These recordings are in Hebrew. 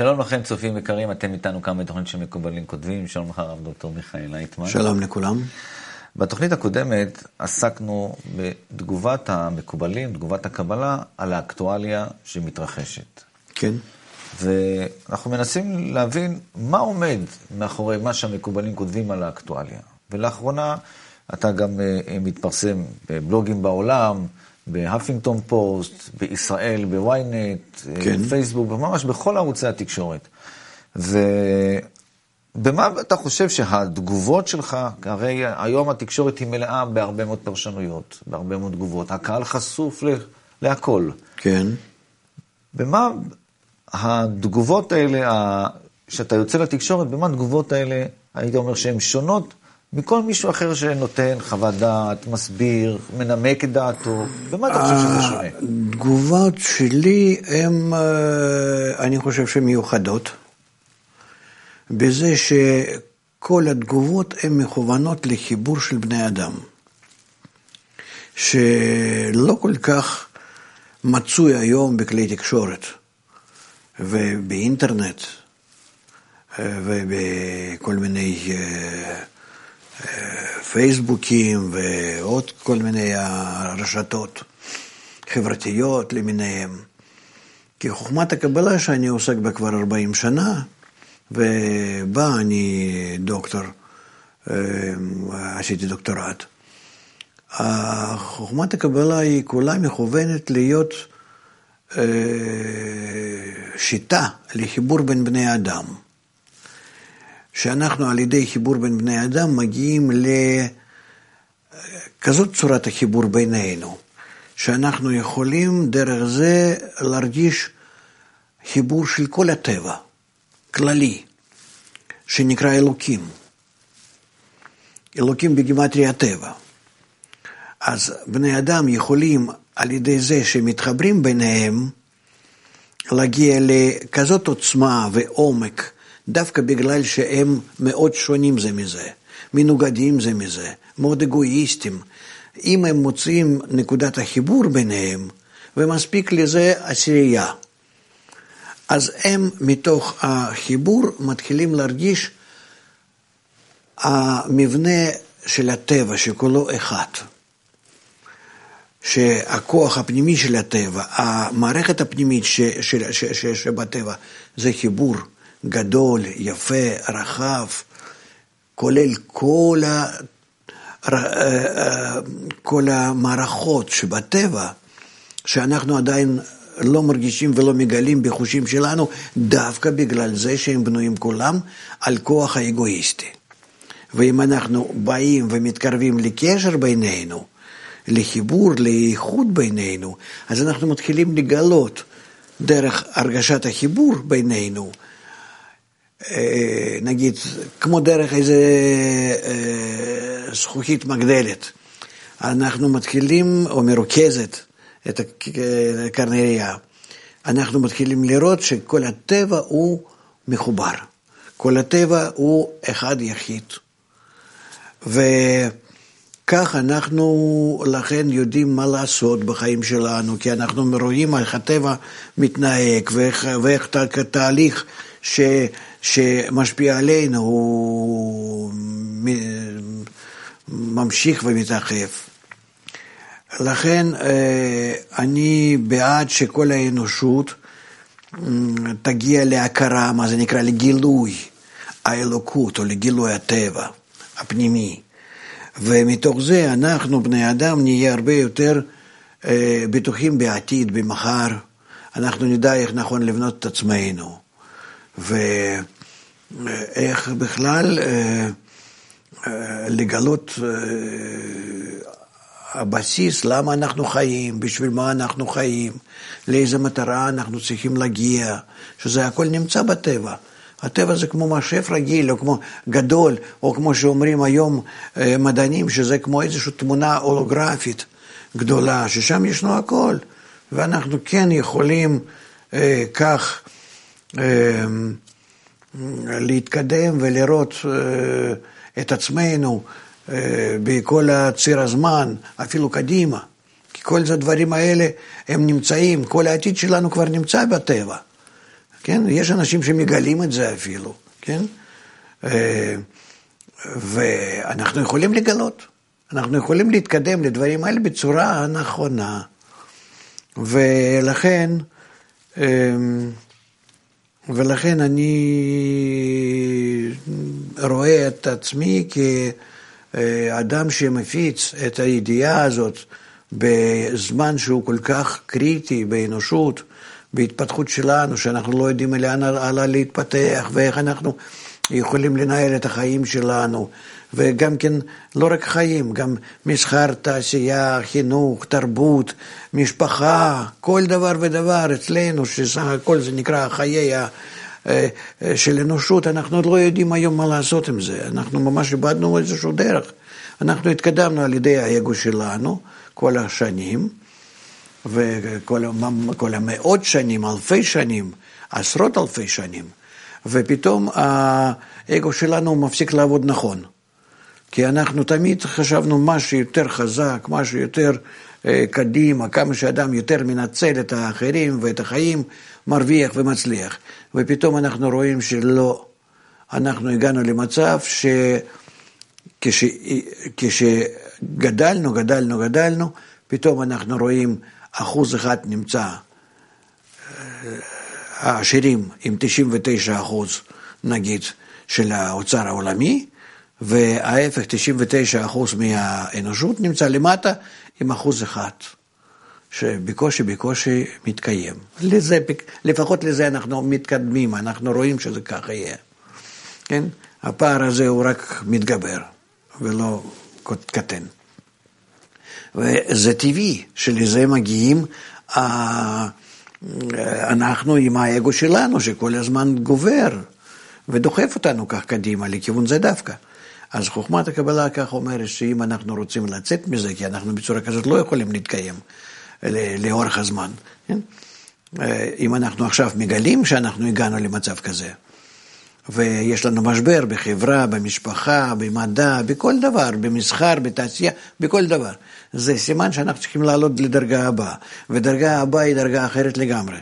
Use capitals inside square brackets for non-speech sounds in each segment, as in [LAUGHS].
שלום לכם, צופים יקרים, אתם איתנו כאן בתוכנית של מקובלים כותבים. שלום לך, הרב דוקטור מיכאל לייטמן. שלום לכולם. בתוכנית הקודמת עסקנו בתגובת המקובלים, תגובת הקבלה, על האקטואליה שמתרחשת. כן. ואנחנו מנסים להבין מה עומד מאחורי מה שהמקובלים כותבים על האקטואליה. ולאחרונה אתה גם אה, מתפרסם בבלוגים בעולם, בהפינגטון פוסט, בישראל, בוויינט, כן. בפייסבוק, ממש בכל ערוצי התקשורת. ובמה אתה חושב שהתגובות שלך, הרי היום התקשורת היא מלאה בהרבה מאוד פרשנויות, בהרבה מאוד תגובות, הקהל חשוף להכל. כן. במה התגובות האלה, שאתה יוצא לתקשורת, במה התגובות האלה, היית אומר שהן שונות מכל מישהו אחר שנותן חוות דעת, מסביר, מנמק את דעתו, במה אתה חושב שזה שונה? התגובות שלי הן, אני חושב שהן מיוחדות, בזה שכל התגובות הן מכוונות לחיבור של בני אדם, שלא כל כך מצוי היום בכלי תקשורת ובאינטרנט ובכל מיני... פייסבוקים ועוד כל מיני רשתות חברתיות למיניהם. כי חוכמת הקבלה שאני עוסק בה כבר 40 שנה, ובה אני דוקטור, אה, עשיתי דוקטורט. חוכמת הקבלה היא כולה מכוונת להיות אה, שיטה לחיבור בין בני אדם. שאנחנו על ידי חיבור בין בני אדם מגיעים לכזאת צורת החיבור בינינו, שאנחנו יכולים דרך זה להרגיש חיבור של כל הטבע, כללי, שנקרא אלוקים. אלוקים בגימטרי הטבע. אז בני אדם יכולים על ידי זה שמתחברים ביניהם להגיע לכזאת עוצמה ועומק דווקא בגלל שהם מאוד שונים זה מזה, מנוגדים זה מזה, מאוד אגואיסטים. אם הם מוצאים נקודת החיבור ביניהם, ומספיק לזה עשירייה, אז הם מתוך החיבור מתחילים להרגיש המבנה של הטבע שכולו אחד. שהכוח הפנימי של הטבע, המערכת הפנימית ש, ש, ש, ש, שבטבע זה חיבור גדול, יפה, רחב, כולל כל, ה... כל המערכות שבטבע, שאנחנו עדיין לא מרגישים ולא מגלים בחושים שלנו, דווקא בגלל זה שהם בנויים כולם על כוח האגואיסטי. ואם אנחנו באים ומתקרבים לקשר בינינו, לחיבור, לאיחוד בינינו, אז אנחנו מתחילים לגלות דרך הרגשת החיבור בינינו, אה, נגיד, כמו דרך איזה אה, זכוכית מגדלת. אנחנו מתחילים, או מרוכזת, את הקרנריה, אנחנו מתחילים לראות שכל הטבע הוא מחובר. כל הטבע הוא אחד יחיד. וכך אנחנו לכן יודעים מה לעשות בחיים שלנו, כי אנחנו רואים איך הטבע מתנהג ואיך, ואיך תהליך ש... שמשפיע עלינו, הוא ממשיך ומתרחב. לכן אה, אני בעד שכל האנושות תגיע להכרה, מה זה נקרא, לגילוי האלוקות או לגילוי הטבע הפנימי. ומתוך זה אנחנו, בני אדם, נהיה הרבה יותר אה, בטוחים בעתיד, במחר. אנחנו נדע איך נכון לבנות את עצמנו. ואיך בכלל אה, אה, לגלות אה, הבסיס למה אנחנו חיים, בשביל מה אנחנו חיים, לאיזה מטרה אנחנו צריכים להגיע, שזה הכל נמצא בטבע. הטבע זה כמו משאף רגיל, או כמו גדול, או כמו שאומרים היום מדענים, שזה כמו איזושהי תמונה הולוגרפית גדולה, ששם ישנו הכל. ואנחנו כן יכולים אה, כך להתקדם ולראות אה, את עצמנו אה, בכל ציר הזמן, אפילו קדימה. כי כל הדברים האלה הם נמצאים, כל העתיד שלנו כבר נמצא בטבע. כן? יש אנשים שמגלים את זה אפילו, כן? אה, ואנחנו יכולים לגלות, אנחנו יכולים להתקדם לדברים האלה בצורה הנכונה. ולכן, אמ, ולכן אני רואה את עצמי כאדם שמפיץ את הידיעה הזאת בזמן שהוא כל כך קריטי באנושות, בהתפתחות שלנו, שאנחנו לא יודעים לאן עלה להתפתח ואיך אנחנו יכולים לנהל את החיים שלנו. וגם כן לא רק חיים, גם מסחר, תעשייה, חינוך, תרבות, משפחה, כל דבר ודבר אצלנו, שסך הכל זה נקרא חיי. אה, אה, של אנושות, אנחנו עוד לא יודעים היום מה לעשות עם זה, אנחנו ממש איבדנו איזשהו דרך. אנחנו התקדמנו על ידי האגו שלנו כל השנים, וכל המאות שנים, אלפי שנים, עשרות אלפי שנים, ופתאום האגו שלנו מפסיק לעבוד נכון. כי אנחנו תמיד חשבנו משהו יותר חזק, משהו יותר אה, קדימה, כמה שאדם יותר מנצל את האחרים ואת החיים, מרוויח ומצליח. ופתאום אנחנו רואים שלא. אנחנו הגענו למצב שכשגדלנו, גדלנו, גדלנו, פתאום אנחנו רואים אחוז אחד נמצא, אה, העשירים עם 99 אחוז, נגיד, של האוצר העולמי, וההפך, 99 אחוז מהאנושות נמצא למטה עם אחוז אחד, שבקושי בקושי מתקיים. לזה, לפחות לזה אנחנו מתקדמים, אנחנו רואים שזה ככה יהיה. כן? הפער הזה הוא רק מתגבר ולא קטן. וזה טבעי שלזה מגיעים אנחנו עם האגו שלנו, שכל הזמן גובר ודוחף אותנו כך קדימה, לכיוון זה דווקא. אז חוכמת הקבלה כך אומרת שאם אנחנו רוצים לצאת מזה, כי אנחנו בצורה כזאת לא יכולים להתקיים לאורך הזמן, כן? אה, אם אנחנו עכשיו מגלים שאנחנו הגענו למצב כזה, ויש לנו משבר בחברה, במשפחה, במדע, בכל דבר, במסחר, בתעשייה, בכל דבר. זה סימן שאנחנו צריכים לעלות לדרגה הבאה, ודרגה הבאה היא דרגה אחרת לגמרי.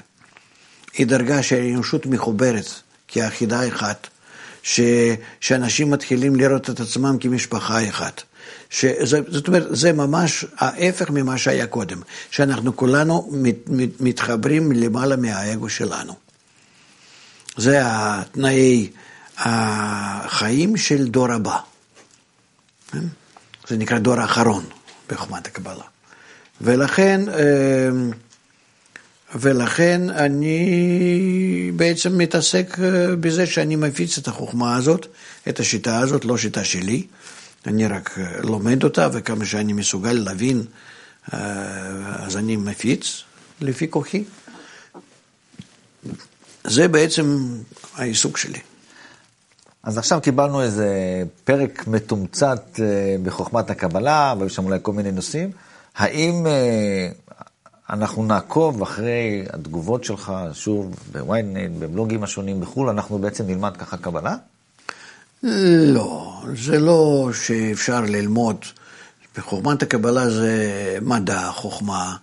היא דרגה שהאנושות מחוברת כיחידה אחת. ש, שאנשים מתחילים לראות את עצמם כמשפחה אחת. שזה, זאת אומרת, זה ממש ההפך ממה שהיה קודם, שאנחנו כולנו מת, מתחברים למעלה מהאגו שלנו. זה התנאי החיים של דור הבא. כן? זה נקרא דור האחרון בחוכמת הקבלה. ולכן, אה, ולכן אני בעצם מתעסק אה, בזה שאני מפיץ את החוכמה הזאת, את השיטה הזאת, לא שיטה שלי, אני רק אה, לומד אותה, וכמה שאני מסוגל להבין, אה, אז אני מפיץ לפי כוחי. זה בעצם העיסוק שלי. אז עכשיו קיבלנו איזה פרק מתומצת בחוכמת הקבלה, והיו שם אולי כל מיני נושאים. האם אנחנו נעקוב אחרי התגובות שלך, שוב, בוויינט, בבלוגים השונים בחו"ל, אנחנו בעצם נלמד ככה קבלה? לא, זה לא שאפשר ללמוד. בחוכמת הקבלה זה מדע, חוכמה,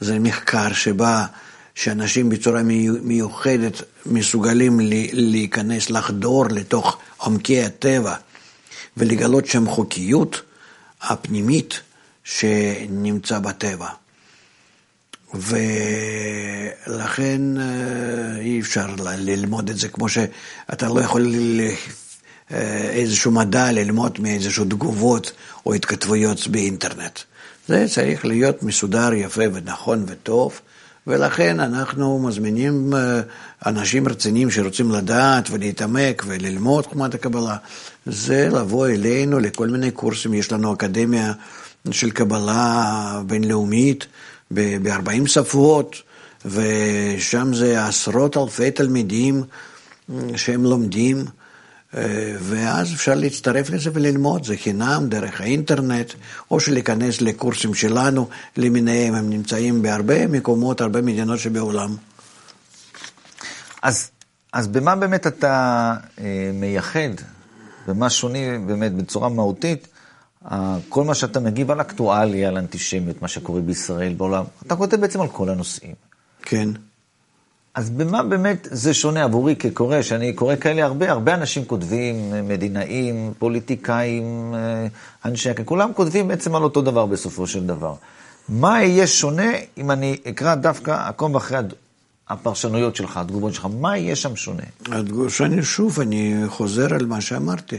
זה מחקר שבא, שאנשים בצורה מיוחדת מסוגלים להיכנס, לחדור לתוך עומקי הטבע ולגלות שם חוקיות הפנימית שנמצא בטבע. ולכן אה, אי אפשר ללמוד את זה כמו שאתה לא יכול אה, איזשהו מדע ללמוד מאיזשהו תגובות או התכתבויות באינטרנט. זה צריך להיות מסודר, יפה ונכון וטוב, ולכן אנחנו מזמינים אה, אנשים רציניים שרוצים לדעת ולהתעמק וללמוד חומת הקבלה, זה לבוא אלינו לכל מיני קורסים, יש לנו אקדמיה של קבלה בינלאומית. ב-40 שפות, ושם זה עשרות אלפי תלמידים אה, שהם לומדים, ואז אפשר להצטרף לזה וללמוד, זה חינם דרך האינטרנט, או שלהיכנס לקורסים שלנו למיניהם, הם נמצאים בהרבה מקומות, הרבה מדינות שבעולם. אז, אז במה באמת אתה אה, מייחד, במה שוני באמת בצורה מהותית, כל מה שאתה מגיב על אקטואליה, על אנטישמיות, מה שקורה בישראל, בעולם, אתה כותב בעצם על כל הנושאים. כן. אז במה באמת זה שונה עבורי כקורא, שאני קורא כאלה הרבה, הרבה אנשים כותבים, מדינאים, פוליטיקאים, אה, אנשי, כולם כותבים בעצם על אותו דבר בסופו של דבר. מה יהיה שונה אם אני אקרא דווקא עקום אחרי הפרשנויות שלך, התגובות שלך, מה יהיה שם שונה? שאני שוב, אני חוזר על מה שאמרתי.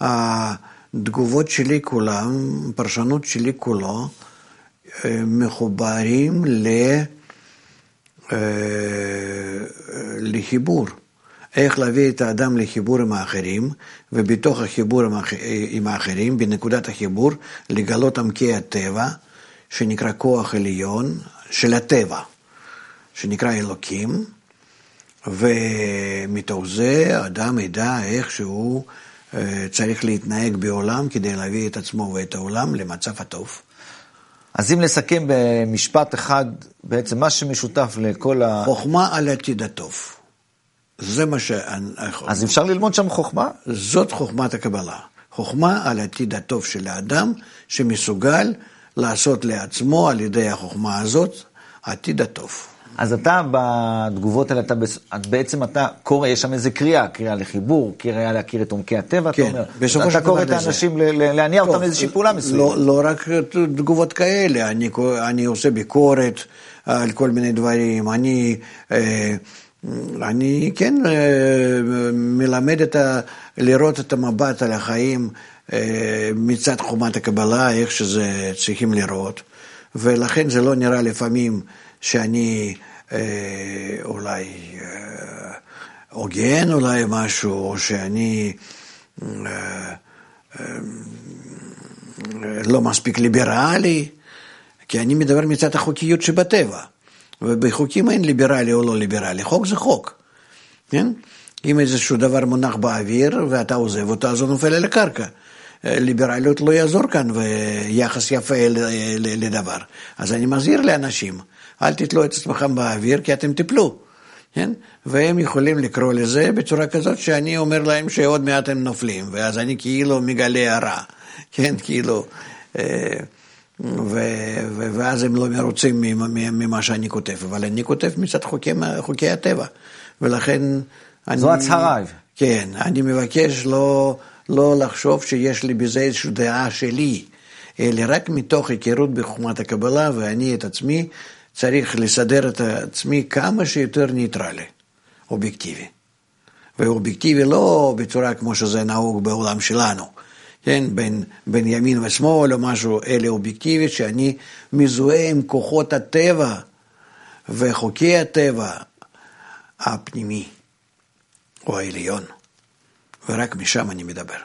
התגובות שלי כולם, פרשנות שלי כולו, אה, מחוברים ל... אה, לחיבור. איך להביא את האדם לחיבור עם האחרים, ובתוך החיבור עם האחרים, בנקודת החיבור, לגלות עמקי הטבע, שנקרא כוח עליון של הטבע, שנקרא אלוקים, ומתוך זה האדם ידע איך שהוא אה, צריך להתנהג בעולם כדי להביא את עצמו ואת העולם למצב הטוב. אז אם לסכם במשפט אחד, בעצם מה שמשותף לכל ה... חוכמה על עתיד הטוב. זה מה ש... אז אפשר ללמוד שם חוכמה? זאת חוכמת הקבלה. חוכמה על עתיד הטוב של האדם, שמסוגל לעשות לעצמו על ידי החוכמה הזאת עתיד הטוב. אז אתה בתגובות האלה, אתה, בעצם אתה קורא, יש שם איזה קריאה, קריאה לחיבור, קריאה להכיר את עומקי הטבע, כן, אתה אומר. אתה קורא את האנשים, להניע אותם לאיזושהי פעולה מסוימת. לא, לא רק תגובות כאלה, אני, אני עושה ביקורת על כל מיני דברים, אני... אה, אני כן אה, מלמד את ה... לראות את המבט על החיים אה, מצד חומת הקבלה, איך שזה צריכים לראות, ולכן זה לא נראה לפעמים שאני אה, אולי אה, הוגן, אולי משהו, או שאני אה, אה, לא מספיק ליברלי, כי אני מדבר מצד החוקיות שבטבע, ובחוקים אין ליברלי או לא ליברלי, חוק זה חוק, כן? אם איזשהו דבר מונח באוויר ואתה עוזב אותו, אז הוא נופל על הקרקע. ליברליות לא יעזור כאן ויחס יפה לדבר. אז אני מזהיר לאנשים, אל תתלו את עצמכם באוויר כי אתם תיפלו. כן? והם יכולים לקרוא לזה בצורה כזאת שאני אומר להם שעוד מעט הם נופלים, ואז אני כאילו מגלה הרע, כן? כאילו... אה, ו, ו, ואז הם לא מרוצים ממה שאני כותב, אבל אני כותב מצד חוקי, חוקי הטבע, ולכן... זו אני, הצהרה. כן, אני מבקש לא, לא לחשוב שיש לי בזה איזושהי דעה שלי, אלא רק מתוך היכרות בחוכמת הקבלה, ואני את עצמי צריך לסדר את עצמי כמה שיותר ניטרלי, אובייקטיבי. ואובייקטיבי לא בצורה כמו שזה נהוג בעולם שלנו, כן, בין, בין ימין ושמאל או משהו, אלא אובייקטיבי שאני מזוהה עם כוחות הטבע וחוקי הטבע הפנימי או העליון, ורק משם אני מדבר.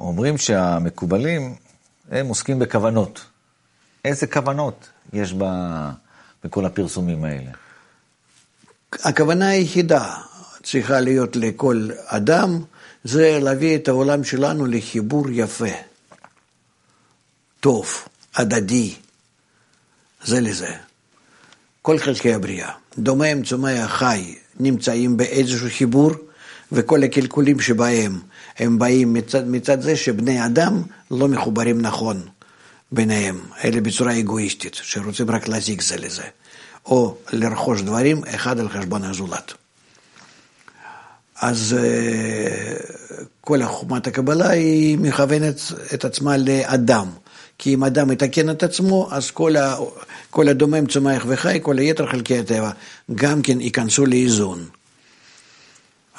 אומרים שהמקובלים, הם עוסקים בכוונות. איזה כוונות? יש בה, בכל הפרסומים האלה? הכוונה היחידה צריכה להיות לכל אדם, זה להביא את העולם שלנו לחיבור יפה, טוב, הדדי, זה לזה. כל חלקי הבריאה, דומם, צומח, חי, נמצאים באיזשהו חיבור, וכל הקלקולים שבהם הם באים מצד, מצד זה שבני אדם לא מחוברים נכון. ביניהם, אלה בצורה אגואיסטית, שרוצים רק להזיק זה לזה, או לרכוש דברים אחד על חשבון הזולת. אז אה, כל חוכמת הקבלה היא מכוונת את עצמה לאדם. כי אם אדם יתקן את עצמו, אז כל, ה, כל הדומם, צומח וחי, כל היתר חלקי הטבע, גם כן ייכנסו לאיזון.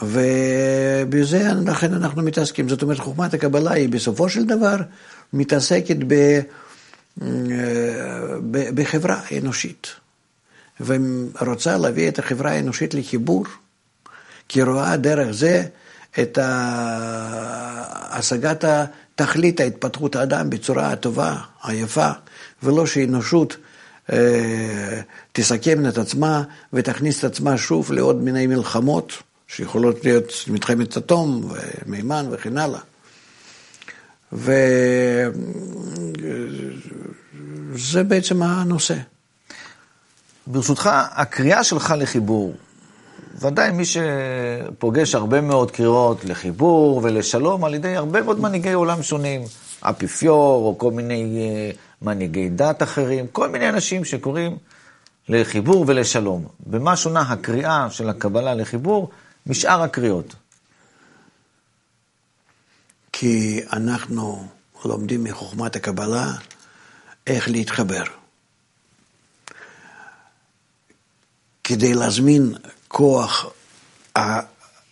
ובזה לכן אנחנו מתעסקים. זאת אומרת, חוכמת הקבלה היא בסופו של דבר מתעסקת ב... בחברה אנושית, ורוצה להביא את החברה האנושית לחיבור, כי רואה דרך זה את השגת תכלית ההתפתחות האדם בצורה הטובה, היפה, ולא שאנושות אה, תסכם את עצמה ותכניס את עצמה שוב לעוד מיני מלחמות, שיכולות להיות מלחמת אטום ומימן וכן הלאה. וזה בעצם הנושא. ברשותך, הקריאה שלך לחיבור, ודאי מי שפוגש הרבה מאוד קריאות לחיבור ולשלום על ידי הרבה מאוד מנהיגי עולם שונים, אפיפיור או כל מיני אה, מנהיגי דת אחרים, כל מיני אנשים שקוראים לחיבור ולשלום. במה שונה הקריאה של הקבלה לחיבור משאר הקריאות? כי אנחנו לומדים מחוכמת הקבלה איך להתחבר. כדי להזמין כוח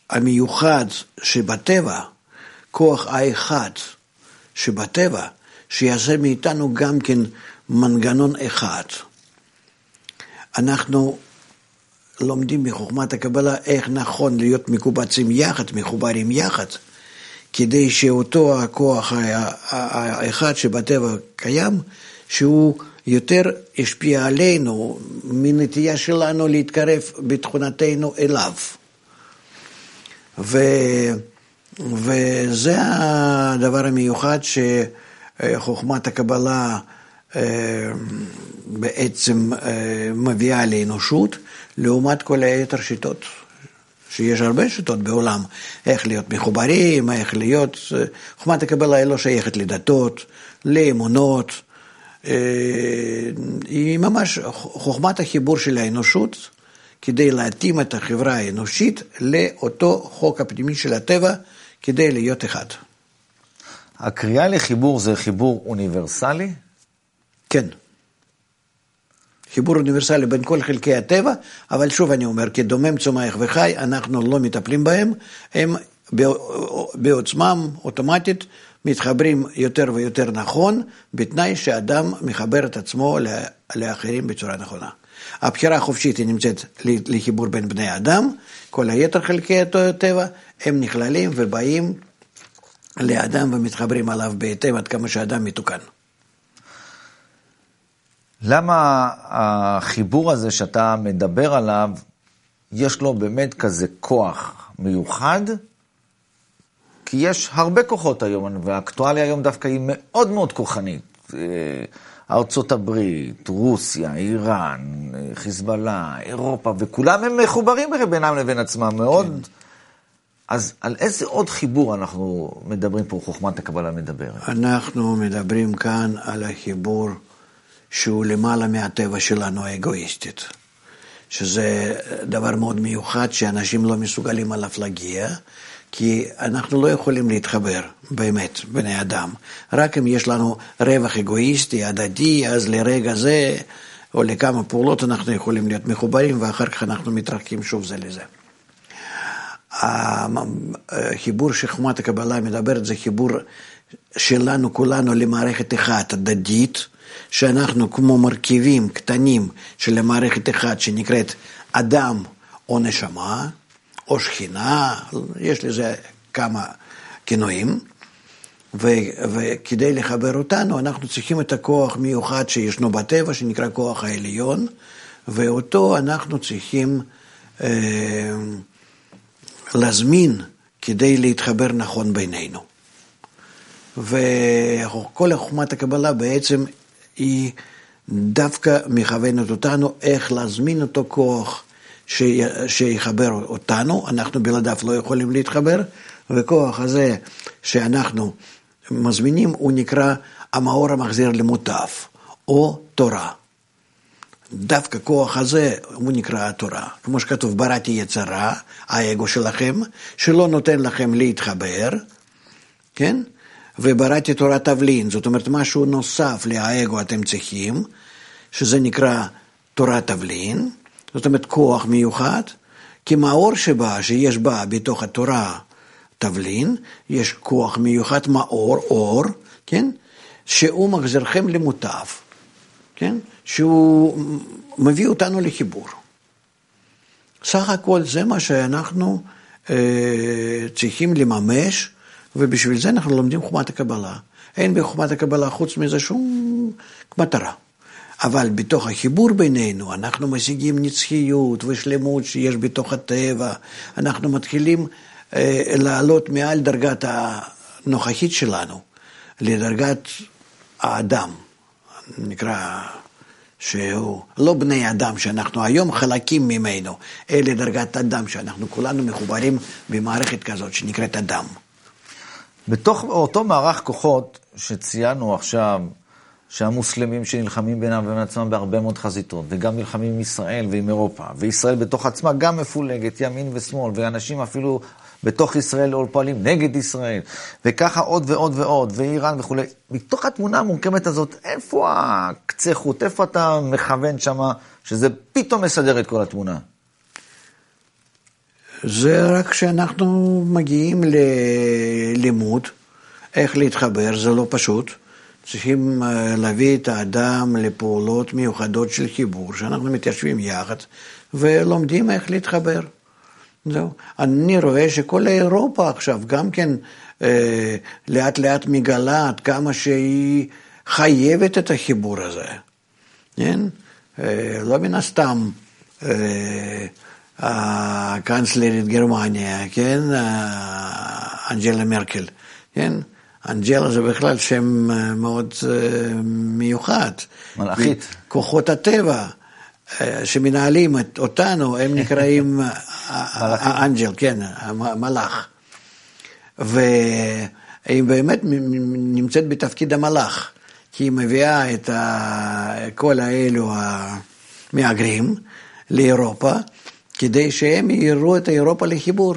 המיוחד שבטבע, כוח האחד שבטבע, שיעשה מאיתנו גם כן מנגנון אחד. אנחנו לומדים מחוכמת הקבלה איך נכון להיות מקובצים יחד, מחוברים יחד, כדי שאותו הכוח האחד שבטבע קיים, שהוא יותר השפיע עלינו מנטייה שלנו להתקרב בתכונתנו אליו. ו, וזה הדבר המיוחד שחוכמת הקבלה אה, בעצם אה, מביאה לאנושות, לעומת כל היתר שיטות, שיש הרבה שיטות בעולם, איך להיות מחוברים, איך להיות... חוכמת הקבלה היא לא שייכת לדתות, לאמונות, אה, היא ממש חוכמת החיבור של האנושות, כדי להתאים את החברה האנושית לאותו חוק הפנימי של הטבע, כדי להיות אחד. הקריאה לחיבור זה חיבור אוניברסלי? כן. חיבור אוניברסלי בין כל חלקי הטבע, אבל שוב אני אומר, כדומם צומח וחי, אנחנו לא מטפלים בהם, הם בעוצמם אוטומטית מתחברים יותר ויותר נכון, בתנאי שאדם מחבר את עצמו לאחרים בצורה נכונה. הבחירה החופשית היא נמצאת לחיבור בין בני אדם, כל היתר חלקי הטבע הם נכללים ובאים לאדם ומתחברים עליו בהתאם עד כמה שאדם מתוקן. למה החיבור הזה שאתה מדבר עליו, יש לו באמת כזה כוח מיוחד? כי יש הרבה כוחות היום, והאקטואליה היום דווקא היא מאוד מאוד כוחנית. אה, ארצות הברית, רוסיה, איראן, חיזבאללה, אירופה, וכולם הם מחוברים בינם לבין עצמם מאוד. כן. אז על איזה עוד חיבור אנחנו מדברים פה, חוכמת הקבלה מדברת? אנחנו מדברים כאן על החיבור שהוא למעלה מהטבע שלנו האגואיסטית, שזה דבר מאוד מיוחד שאנשים לא מסוגלים עליו להגיע, כי אנחנו לא יכולים להתחבר, באמת, בני אדם. רק אם יש לנו רווח אגואיסטי, הדדי, אז לרגע זה, או לכמה פעולות אנחנו יכולים להיות מחוברים, ואחר כך אנחנו מתרחקים שוב זה לזה. החיבור שחומת הקבלה מדברת זה חיבור שלנו כולנו למערכת אחת הדדית, שאנחנו כמו מרכיבים קטנים של מערכת אחת שנקראת אדם או נשמה, או שכינה, יש לזה כמה כינויים, וכדי לחבר אותנו אנחנו צריכים את הכוח מיוחד שישנו בטבע, שנקרא כוח העליון, ואותו אנחנו צריכים אה, להזמין כדי להתחבר נכון בינינו. וכל חוכמת הקבלה בעצם היא דווקא מכוונת אותנו איך להזמין אותו כוח שיחבר אותנו, אנחנו בלעדיו לא יכולים להתחבר, וכוח הזה שאנחנו מזמינים הוא נקרא המאור המחזיר למוטף, או תורה. דווקא כוח הזה הוא נקרא התורה. כמו שכתוב, בראתי יצרה, האגו שלכם, שלא נותן לכם להתחבר, כן? ובראתי תורת תבלין, זאת אומרת משהו נוסף לאגו אתם צריכים, שזה נקרא תורת תבלין, זאת אומרת כוח מיוחד, כי מאור שבה, שיש בה בתוך התורה תבלין, יש כוח מיוחד, מאור, אור, כן? שהוא מחזירכם למוטב, כן? שהוא מביא אותנו לחיבור. סך הכל זה מה שאנחנו אה, צריכים לממש, ובשביל זה אנחנו לומדים חומת הקבלה. אין בחומת הקבלה חוץ מזה שום מטרה. אבל בתוך החיבור בינינו אנחנו משיגים נצחיות ושלמות שיש בתוך הטבע, אנחנו מתחילים אה, לעלות מעל דרגת הנוכחית שלנו לדרגת האדם, נקרא שהוא לא בני אדם שאנחנו היום חלקים ממנו, אלא דרגת אדם שאנחנו כולנו מחוברים במערכת כזאת שנקראת אדם. בתוך אותו מערך כוחות שציינו עכשיו, שהמוסלמים שנלחמים בינם ובין עצמם בהרבה מאוד חזיתות, וגם נלחמים עם ישראל ועם אירופה, וישראל בתוך עצמה גם מפולגת, ימין ושמאל, ואנשים אפילו בתוך ישראל לא פועלים נגד ישראל, וככה עוד ועוד ועוד, ואיראן וכולי. מתוך התמונה המורכבת הזאת, איפה הקצה חוט, איפה אתה מכוון שמה, שזה פתאום מסדר את כל התמונה? זה רק כשאנחנו מגיעים ללימוד, איך להתחבר, זה לא פשוט. צריכים אה, להביא את האדם לפעולות מיוחדות של חיבור, שאנחנו מתיישבים יחד ולומדים איך להתחבר. זהו. אני רואה שכל אירופה עכשיו גם כן אה, לאט לאט מגלה עד כמה שהיא חייבת את החיבור הזה, כן? אה, לא מן הסתם אה, הקנצלרית גרמניה, כן? אה, אנג'לה מרקל, כן? אנג'לה זה בכלל שם אה, מאוד אה, מיוחד. מלאכית. כוחות הטבע. שמנהלים אותנו, הם [LAUGHS] נקראים אנג'ל, כן, מלאך. והיא באמת נמצאת בתפקיד המלאך, כי היא מביאה את כל האלו המהגרים לאירופה, כדי שהם יראו את אירופה לחיבור.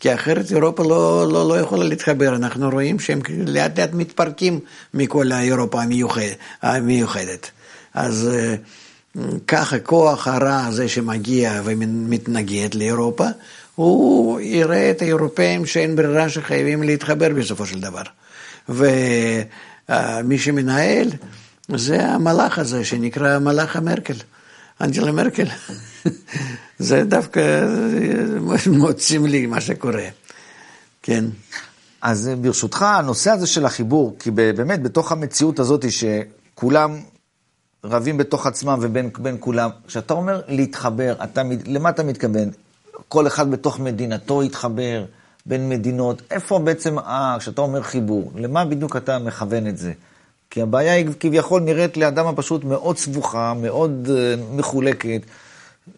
כי אחרת אירופה לא, לא, לא יכולה להתחבר, אנחנו רואים שהם לאט לאט מתפרקים מכל האירופה המיוחד, המיוחדת. אז ככה כוח הרע הזה שמגיע ומתנגד לאירופה, הוא יראה את האירופאים שאין ברירה שחייבים להתחבר בסופו של דבר. ומי שמנהל זה המלאך הזה שנקרא מלאך המרקל, אנג'לה מרקל. זה דווקא מאוד סמלי מה שקורה, כן. אז ברשותך, הנושא הזה של החיבור, כי באמת בתוך המציאות הזאת שכולם רבים בתוך עצמם ובין כולם. כשאתה אומר להתחבר, אתה, למה אתה מתכוון? כל אחד בתוך מדינתו יתחבר, בין מדינות. איפה בעצם, אה, כשאתה אומר חיבור, למה בדיוק אתה מכוון את זה? כי הבעיה היא כביכול נראית לאדם הפשוט מאוד סבוכה, מאוד uh, מחולקת,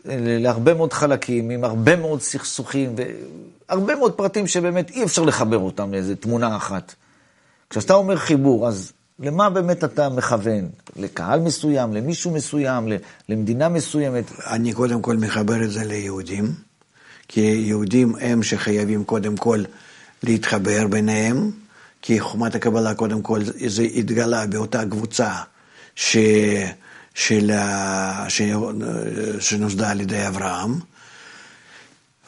להרבה מאוד חלקים, עם הרבה מאוד סכסוכים, והרבה מאוד פרטים שבאמת אי אפשר לחבר אותם לאיזו תמונה אחת. כשאתה אומר חיבור, אז למה באמת אתה מכוון? לקהל מסוים, למישהו מסוים, למדינה מסוימת? אני קודם כל מחבר את זה ליהודים, כי יהודים הם שחייבים קודם כל להתחבר ביניהם, כי חומת הקבלה קודם כל זה התגלה באותה קבוצה ש... של... ש... שנוסדה על ידי אברהם.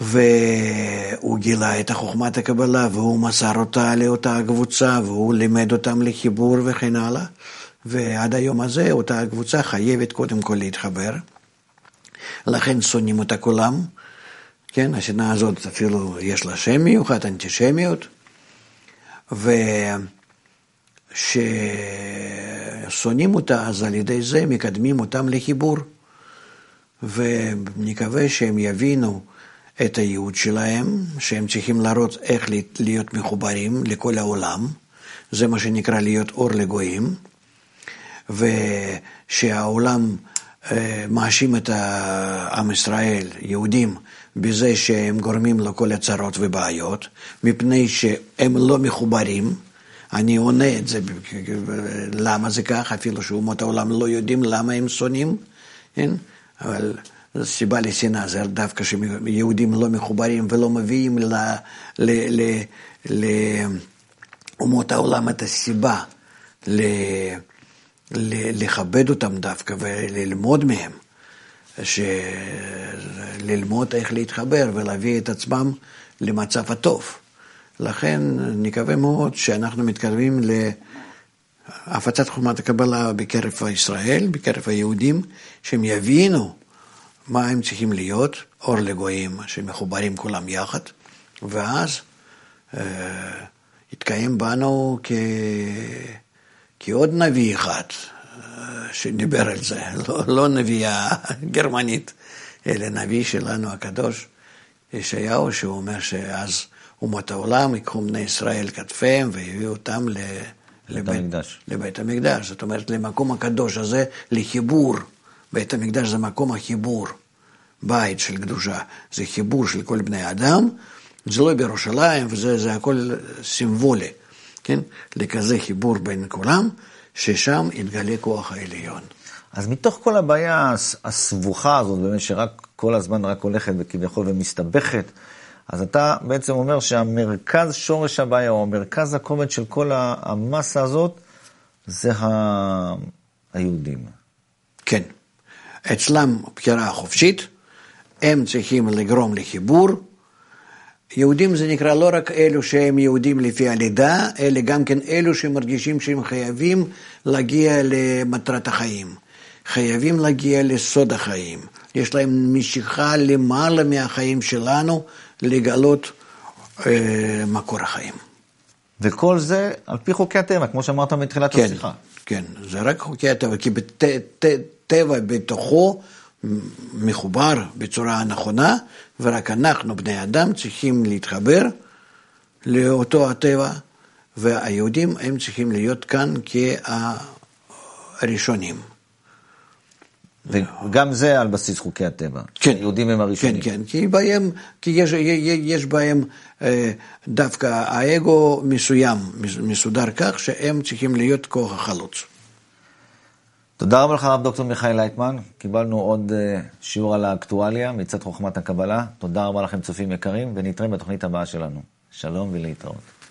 והוא גילה את חוכמת הקבלה והוא מסר אותה לאותה קבוצה והוא לימד אותם לחיבור וכן הלאה. ועד היום הזה אותה קבוצה חייבת קודם כל להתחבר. לכן שונאים אותה כולם. כן, השנה הזאת אפילו יש לה שם מיוחד, אנטישמיות. וכששונאים אותה, אז על ידי זה מקדמים אותם לחיבור. ונקווה שהם יבינו את הייעוד שלהם, שהם צריכים להראות איך להיות מחוברים לכל העולם, זה מה שנקרא להיות אור לגויים, ושהעולם אה, מאשים את עם ישראל, יהודים, בזה שהם גורמים לכל הצרות ובעיות, מפני שהם לא מחוברים. אני עונה את זה, למה זה כך, אפילו שאומות העולם לא יודעים למה הם שונאים, כן? אבל סיבה לשנאה, זה דווקא שיהודים לא מחוברים ולא מביאים לאומות העולם את הסיבה לכבד אותם דווקא וללמוד מהם, ללמוד איך להתחבר ולהביא את עצמם למצב הטוב. לכן נקווה מאוד שאנחנו מתקרבים להפצת חומת הקבלה בקרב ישראל, בקרב היהודים, שהם יבינו מה הם צריכים להיות, אור לגויים שמחוברים כולם יחד, ואז אה, יתקיים בנו כ... כעוד נביא אחד שדיבר על זה, [LAUGHS] לא, לא נביאה גרמנית, אלא נביא שלנו הקדוש, ישעיהו, שהוא אומר שאז אומות העולם ייקחו בני ישראל כתפיהם ויביאו אותם ל... לבית המקדש. לבית המקדש, זאת אומרת למקום הקדוש הזה, לחיבור. בית המקדש זה מקום החיבור, בית של קדושה, זה חיבור של כל בני אדם, זה לא בירושלים, וזה זה הכל סימבולי, כן? לכזה חיבור בין כולם, ששם יתגלה כוח העליון. אז מתוך כל הבעיה הס- הסבוכה הזאת, באמת שרק כל הזמן רק הולכת וכביכול ומסתבכת, אז אתה בעצם אומר שהמרכז שורש הבעיה, או מרכז הכובד של כל המסה הזאת, זה ה... היהודים. כן. אצלם בחירה חופשית, הם צריכים לגרום לחיבור. יהודים זה נקרא לא רק אלו שהם יהודים לפי הלידה, אלא גם כן אלו שמרגישים שהם חייבים להגיע למטרת החיים. חייבים להגיע לסוד החיים. יש להם משיכה למעלה מהחיים שלנו לגלות אה, מקור החיים. וכל זה על פי חוקי הטבע, כמו שאמרת מתחילת כן, השיחה. כן, זה רק חוקי הטבע, כי טבע בתוכו מחובר בצורה הנכונה, ורק אנחנו, בני אדם, צריכים להתחבר לאותו הטבע, והיהודים הם צריכים להיות כאן כהראשונים. וגם זה על בסיס חוקי הטבע. כן. יהודים הם כן, הראשונים. כן, כי, בהם, כי יש, יש בהם אה, דווקא האגו מסוים, מסודר כך שהם צריכים להיות כוח החלוץ. תודה רבה לך, הרב דוקטור מיכאל לייטמן. קיבלנו עוד אה, שיעור על האקטואליה מצד חוכמת הקבלה. תודה רבה לכם, צופים יקרים, ונתראה בתוכנית הבאה שלנו. שלום ולהתראות.